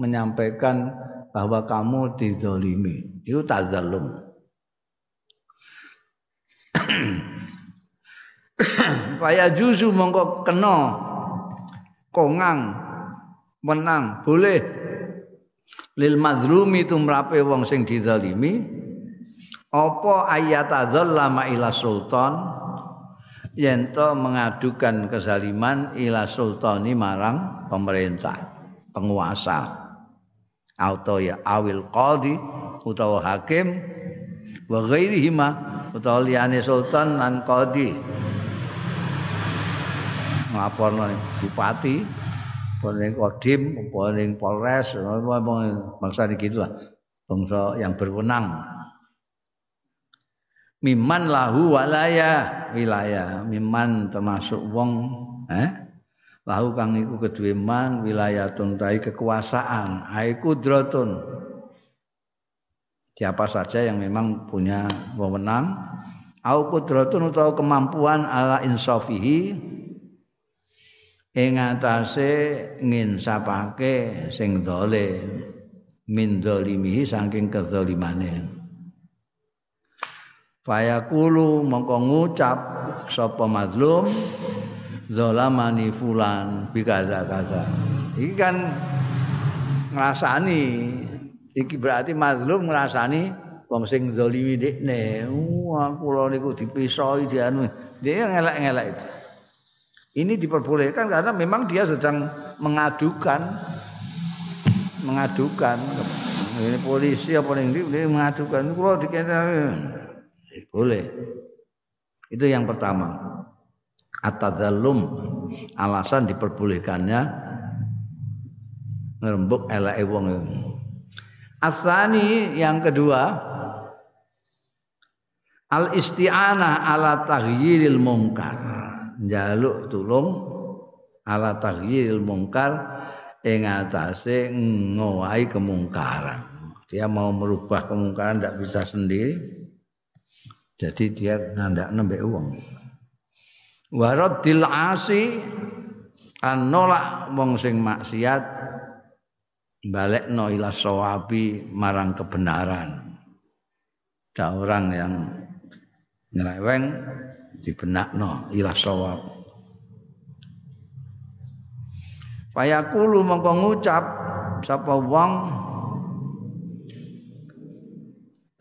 menyampaikan bahwa kamu dizalimi. Itu tazalum. Paya juzu mongko kena kongang menang boleh lil madrumi tumrape wong sing dizalimi apa adzallama ila sultan? Yen mengadukan kezaliman ila sultani marang pemerintah penguasa. Atau ya awil qadi utawa hakim wa ghairihima utawa liyane sultan lan qadi. Nglaporno bupati ning kodim apa ning polres bangsa gitu lah bangsa yang berwenang miman lahu walaya. Wilayah miman termasuk wong. Eh? Lahu kang iku kedue man wilayatun tai kekuasaan. Ai kudratun. Siapa saja yang memang punya wewenang au kudratun utawa kemampuan ala insafihi ing atase nginsapake sing zalim min zalimihi saking kezalimane fayaqulu mongko ngucap sapa mazlum? Zalamani fulan bikaza kaza iki kan ngrasani iki berarti mazlum ngrasani wong sing zalimi dekne wah kula niku dipisoi dianu. Dia ngelak-ngelak itu. Ini diperbolehkan karena memang dia sedang mengadukan. Mengadukan. Ini polisi apa ning dia mengadukan. Kula dikene boleh. Itu yang pertama. Atadzallum alasan diperbolehkannya ngerembuk eleke wong Asani yang kedua al isti'anah ala taghyiril mungkar. Njaluk tulung ala taghyiril mungkar ing atase ngowahi kemungkaran. Dia mau merubah kemungkaran tidak bisa sendiri jadi dia ngandak nembe uang waradil asi kan nolak wong sing maksiat balekno ila sawabi marang kebenaran. Ada orang yang nyeleweng dibenakno ila sawab. Payakulu mongko ngucap sapa wong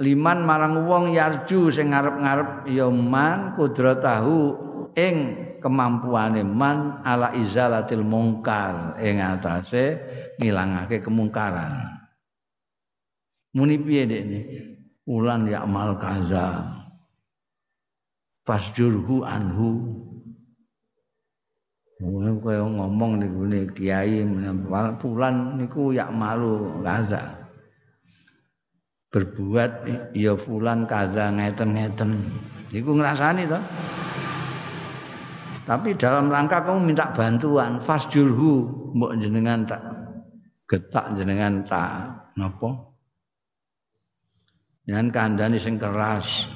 liman marang wong yarju sing ngarep-ngarep ya man kudratahu ing kemampuane man ala izalatil mungkar. Ing atase ngilangake kemungkaran. Muni piye dekne ulan ya kaza. Fasjurhu anhu. Kaya ngomong niku kiai pulan niku ya malu kaza berbuat ya fulan kaza ngeten-ngeten. Iku ngrasani to. Tapi dalam rangka kamu minta bantuan fasjulhu mbok jenengan tak getak jenengan tak napa? Dengan kandhane sing keras.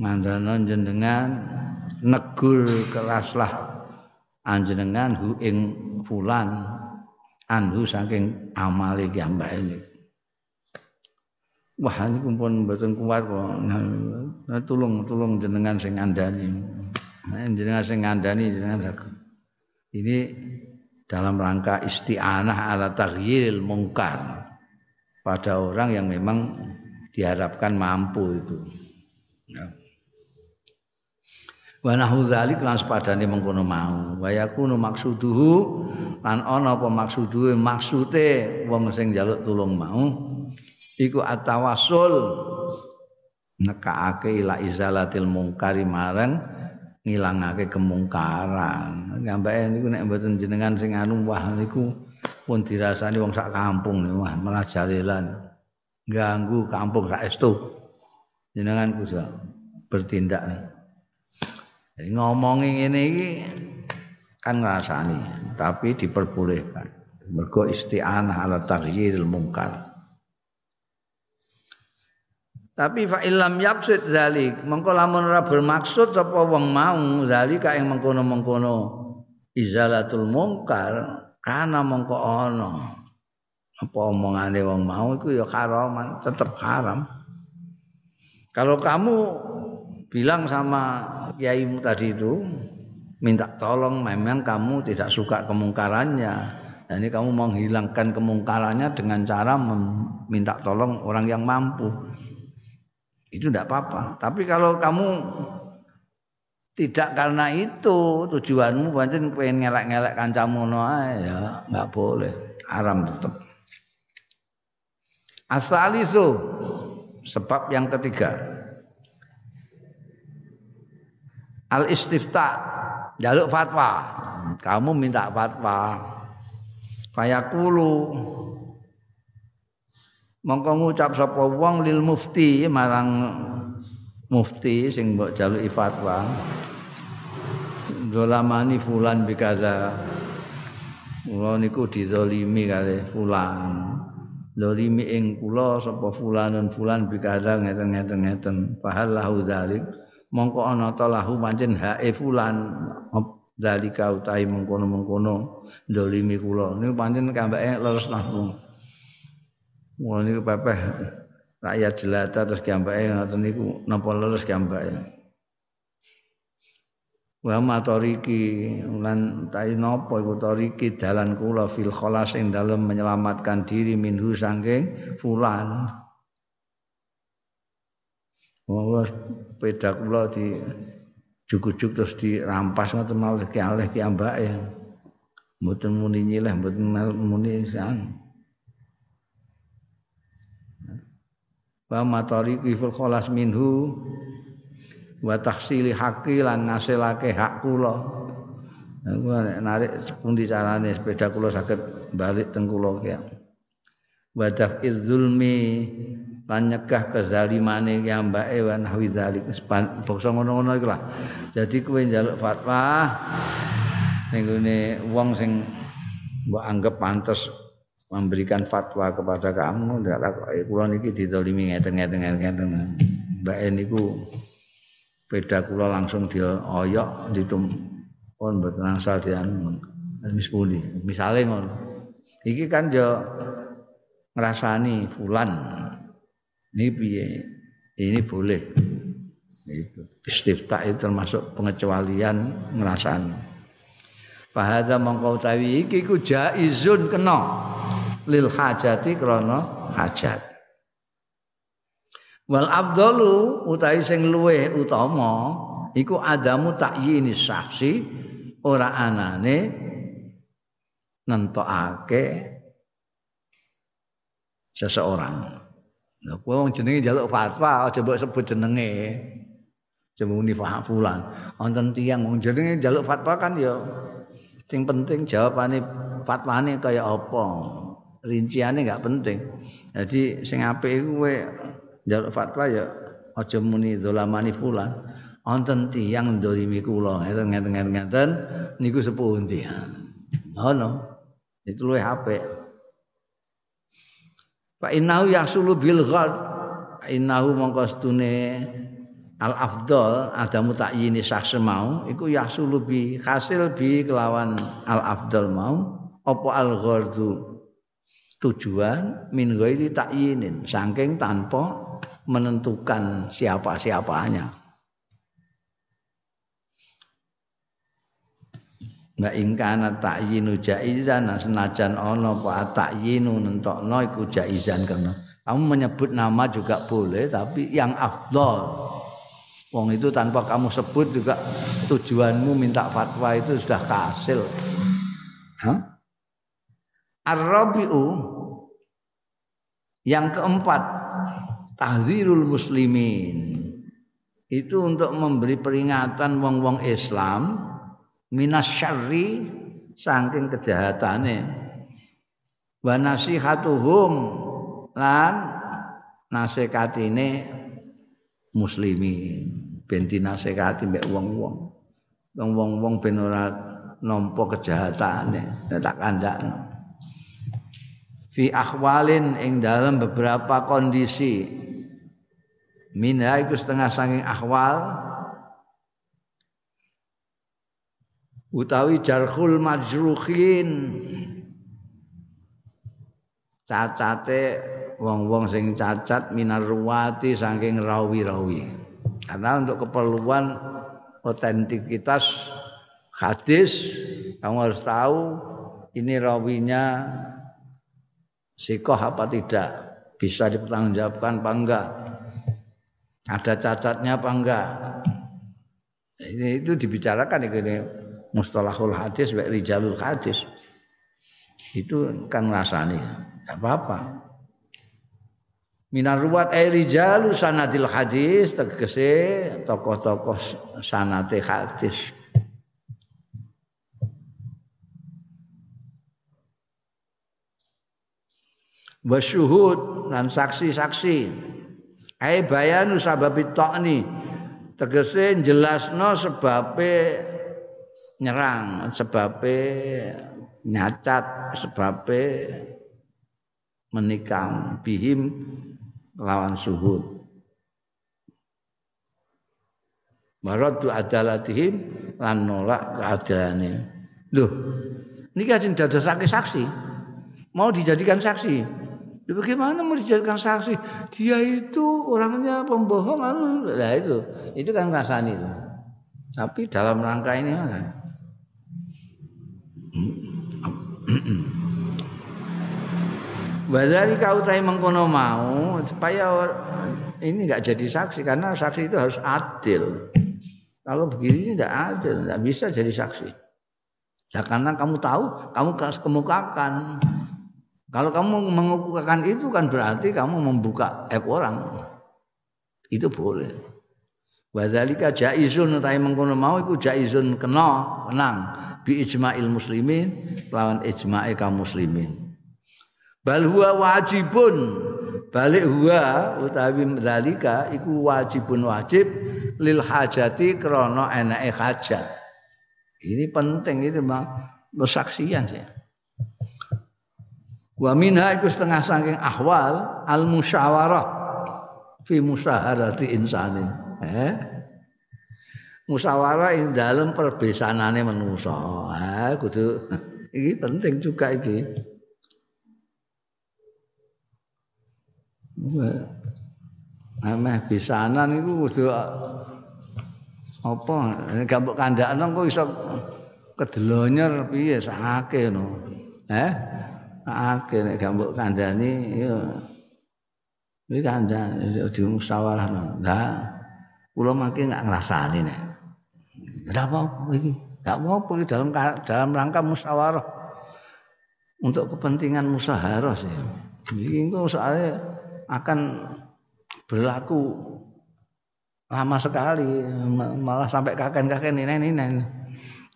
Mandana jenengan negur keraslah anjenengan hu ing fulan anhu saking amale kiambake ini Wah ini kumpul mboten kuat kok. Nah, tulung tulung jenengan sing ngandani. Nah, jenengan sing ngandani jenengan Ini dalam rangka isti'anah ala taghyiril mungkar pada orang yang memang diharapkan mampu itu. Ya. Wa nahu dzalik lan sepadane mengkono mau. Wa yakunu maksuduhu lan ana apa maksuduhe maksude wong sing njaluk tulung mau iku atawassul nekaake ila izalatil mungkari marang ngilangake kemungkaran. Ngambake niku nek mboten jenengan sing anu wah niku pun dirasani wong sak kampung niku wah malah. Ganggu kampung sak estu. Jenengan kudu bertindak. Jadi ngomongi iki kan ngrasani tapi diperbolehkan. Mergo isti'anah ala taghyiril mungkar. Tapi fa illam yaqsid zalik, mengko lamun ora bermaksud sapa wong mau zalika ing mengkono-mengkono izalatul mungkar kana mengko ana. Apa omongane wong mau iku ya haram, tetep haram. Kalau kamu bilang sama kiaimu tadi itu minta tolong memang kamu tidak suka kemungkarannya. Ini kamu menghilangkan kemungkarannya dengan cara meminta tolong orang yang mampu itu tidak apa-apa. Tapi kalau kamu tidak karena itu tujuanmu pancen pengen ngelak-ngelak kancamu no ya nggak boleh. Haram tetap asal itu sebab yang ketiga. Al istifta jaluk fatwa. Kamu minta fatwa. Fayakulu mongko ngucap sapa wong lil mufti marang mufti sing mbok jaluki fatwa. Zolamani fulan bikaza Kula niku dizalimi kali fulan. Zalimi ing kula sapa fulanun fulan bikaza ngeten-ngeten ngeten fahal lahu zalik mongko ana ta lahu pancen hae fulan. Zalika utahi mengkono-mengkono zalimi kula. Niku pancen kambake leres nahmu Wah niku pepeh rakyat jelata terus gambake ngoten niku napa leres gambake wa matoriki lan tai napa iku toriki dalan kula fil khalas ing dalem menyelamatkan diri minhu saking fulan Wah, sepeda kula di jujuk-juk terus dirampas ngoten malih ki alih ki ambake. Mboten muni nyileh, mboten muni san. Wa matari fil khalas minhu wa tahsili haqqi lan ngasilake hak kula. Aku narik sepundi carane sepeda kula saged balik teng kula ki. Wa daf'iz zulmi lan nyegah kezalimane ya mbake wa nahwi dzalik bangsa ngono-ngono iku lah dadi kowe njaluk fatwa ning wong sing mbok anggap pantes memberikan fatwa kepada kamu ndak kok. Eh, kula niki didolimi ngeten-ngeten ngeten mbake niku beda kula langsung dia oyok ditum pun mboten asal dian wis pundi? Misale ngono. Iki kan yo ngrasani fulan. Ini piye? Ini boleh. Itu istifta itu termasuk pengecualian ngrasani. Fahadha mongkau tawi iki ku jaizun kena lil hajati krana hajat. Wal afdalu utawi sing luweh utama iku adamu takyini saksi ora anane nentokake seseorang. Lah kowe wong jenenge njaluk fatwa aja mbok sebut jenenge. Coba muni fulan. Wonten tiyang wong jenenge njaluk fatwa kan ya sing penting jawabane fatwane kaya apa. Rinciane enggak penting. Jadi sing apik iku njaluk fatwa ya aja muni zalamani fulan. Wonten tiyang ndolimi kula ngeten-ngeten ngeten niku sepundi. Ngono. Itu luwih apik. Fa innahu yahsulu bil ghad. Innahu mongko al afdal ada mutayyini syakhs mau iku yahsulu bi hasil bi kelawan al afdal mau apa al ghardu tujuan min ghairi takyinin saking tanpa menentukan siapa-siapanya. Wa ing kana ta'yinu jaizan nah, senajan ana apa ta'yinu nentokno iku jaizan kena. Kamu menyebut nama juga boleh tapi yang afdol. Wong itu tanpa kamu sebut juga tujuanmu minta fatwa itu sudah kasil. Hah? Ar-rabi'u yang keempat tahdzirul muslimin. Itu untuk memberi peringatan wong-wong Islam minas syarri saking kejahatane wa nasihatuhum lan nasekatine muslimin. Ben dinasekati mbek wong-wong. Wong-wong ben ora nampa kejahatane. Tak kandhakno fi akhwalin ing dalam beberapa kondisi. Minha iku setengah saking akhwal. Utawi jarhul majruhin cacate wong-wong sing cacat minar ruwati saking rawi-rawi. Karena untuk keperluan otentikitas hadis kamu harus tahu ini rawinya sikoh apa tidak bisa dipertanggungjawabkan apa enggak ada cacatnya apa enggak. Ini itu dibicarakan ini mustalahul hadis wa rijalul hadis. Itu kan rasani enggak apa-apa minar ruwat ay rijalu sanadil hadis tegese tokoh-tokoh sanate hadis. Wasyuhud dan saksi-saksi. Ay bayanu sababit ta'ni tegese jelasno sebabe nyerang sebabe nyacat sebabe menikam bihim lawan suhud Maradu adalatihim lan nolak keadilane. Loh, niki ajeng dadosake saksi. Mau dijadikan saksi. Ya, bagaimana mau dijadikan saksi? Dia itu orangnya pembohong, nah itu, itu kan rasanya itu. Tapi dalam rangka ini kan. Wazari kau tahu mengkono mau supaya ini nggak jadi saksi karena saksi itu harus adil. Kalau begini tidak adil, tidak bisa jadi saksi. Ya karena kamu tahu, kamu kemukakan. Kalau kamu mengukuhkan itu kan berarti kamu membuka app orang. Itu boleh. Wadzalika jaizun utahe mengkono mau iku jaizun kena kenang bi ijma'il muslimin lawan ijma'e kaum muslimin. Bal huwa wajibun balik huwa utawi dzalika iku wajibun wajib lil hajati krana enake hajat. Ini penting itu bang bersaksian sih. Wa minha iku setengah saking ahwal al musyawarah fi musaharati insanin. Eh? Musyawarah ing dalam perbesanane manusa. Eh, kudu iki penting juga iki. Ameh bisanan iku kudu apa gambok kandakno kok iso kedelonyer piye sakake no. Eh? akeh nek gak mbok kandhani ya iki kandhani dimusyawarahno lah kula mangke gak ngrasani nek. Ora apa-apa iki. Gak apa-apa dalam dalam rangka musyawarah. Untuk kepentingan musyawarah sih. Iki kok soalnya akan berlaku lama sekali malah sampai kakek-kakek ini ini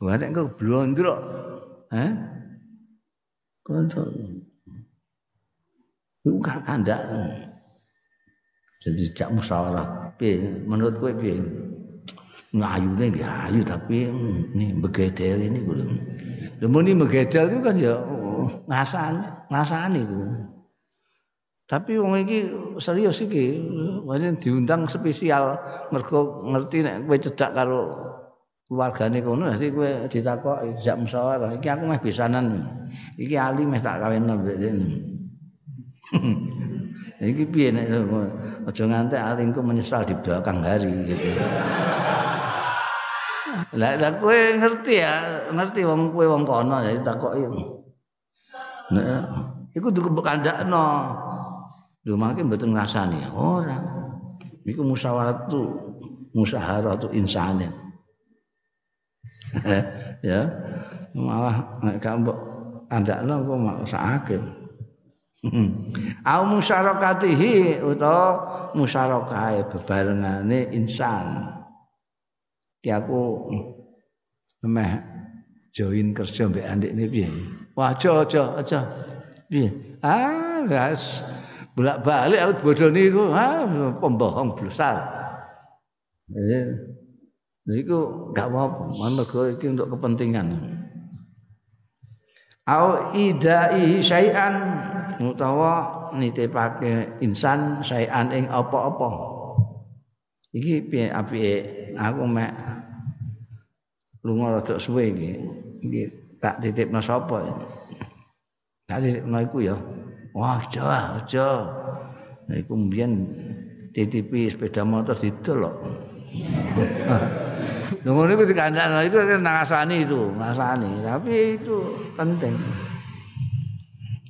Wah, kok blondrok. Eh? Konco. Bukan kandak. Jadi cak musyawarah. Piye menurut kowe piye? Ngayune nggih ayu tapi nih begedel ini kuwi. Lha muni begedel itu kan ya ngasani, ngasani itu. Tapi wong iki serius iki, pancen diundang spesial. Mergo ngerti nek kowe cedak karo keluargane kono dadi kowe ditakoki jak musyawarah. Iki aku meh bisanan iki ali meh tak kawin mbek dene. Iki piye nek aja ngantek alingku menyesal di belakang hari gitu. Lah tak kowe ngerti ya ngerti wong kowe wong kono jadi takoki nek iku dudu kandakno mangke mboten ngrasani ora iku musyawarah tu musyawarah tu insanin ya malah gak mbok andakno kok maksake au musyarakatihi utawa musyarakahe bebarengane insan ki aku meh join kerja mbek andikne piye? Wah aja aja aja. Ah gas bolak-balik aku bodoni iku ah pembohong besar Lha iku gak apa-apa, mergo iki untuk kepentingan. Au idai syai'an utawa nitipake insan syai'an ing apa-apa. Iki piye apike aku mek lunga rada suwe iki. Iki tak titipno sapa? Tak titipno iku ya. Wah, aja, aja. Nah, iku mbiyen titipi sepeda motor didol kok. Ngono iku dikandakno itu kan ngasani itu, ngasani. Tapi itu penting.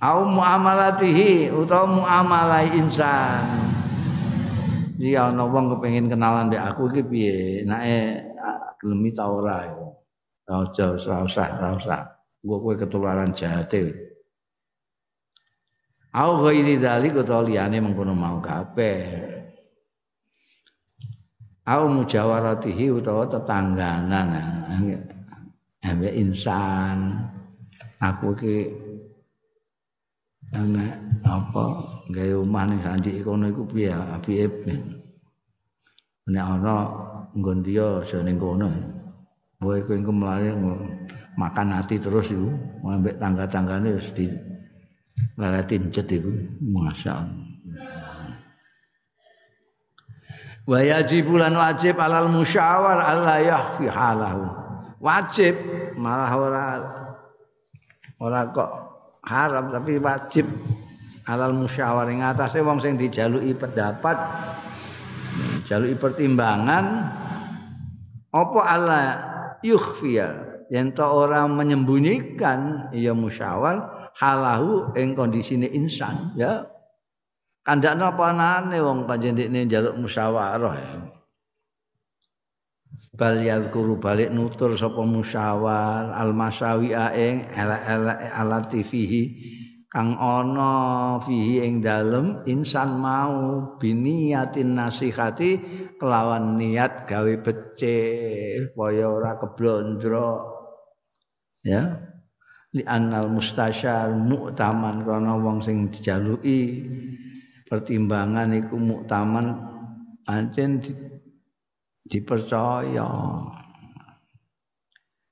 Au muamalatihi utawa muamalai insan. Dia ana wong kepengin kenalan mbek aku iki piye? Nake gelem ta ora ya. Aja ora usah, ora usah. Gua kowe ketularan. Au ghairi dzalik utawa liyane mengkono mau kabeh. au mujawaratihi utawa tetangganan. Ambek insan. Aku iki ana apa gawe omah ning sandi kono iku piye apike nek ana nggon dia aja ning kono. Kowe kowe mlayu makan hati terus iku. Ambek tangga-tanggane wis di lalatin cet iku. Masyaallah wa yajibu wajib alal musyawar alla yakhfi halahu wajib malah ora ora kok haram tapi wajib alal musyawar. Ing atase wong sing dijaluki pendapat jaluki pertimbangan apa ala yukhfiya? Yen ora menyembunyikan ya musyawar halahu ing kondisine insan ya kandakno apa anane wong panjenengane njaluk musyawarah ya. bal yadhkuru balik nutur sapa musyawar al masawi ing ala alati fihi kang ana fihi ing dalem insan mau biniyatin nasihati kelawan niat gawe becik supaya ora keblondro ya li annal mustasyar mu'taman karena wong sing dijaluki pertimbangan iku mu'taman pancen di, dipercaya.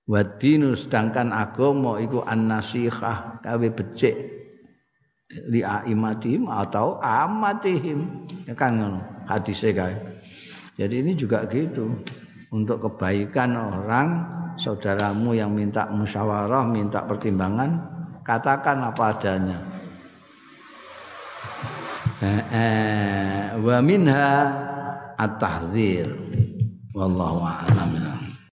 Wadinu sedangkan agama iku an-nasihah gawe becik li aimatihim atau amatihim ya kan ngono hadise kae. Jadi ini juga gitu untuk kebaikan orang saudaramu yang minta musyawarah minta pertimbangan katakan apa adanya. Eh, eh, wa minha at-tahdzir wallahu a'lam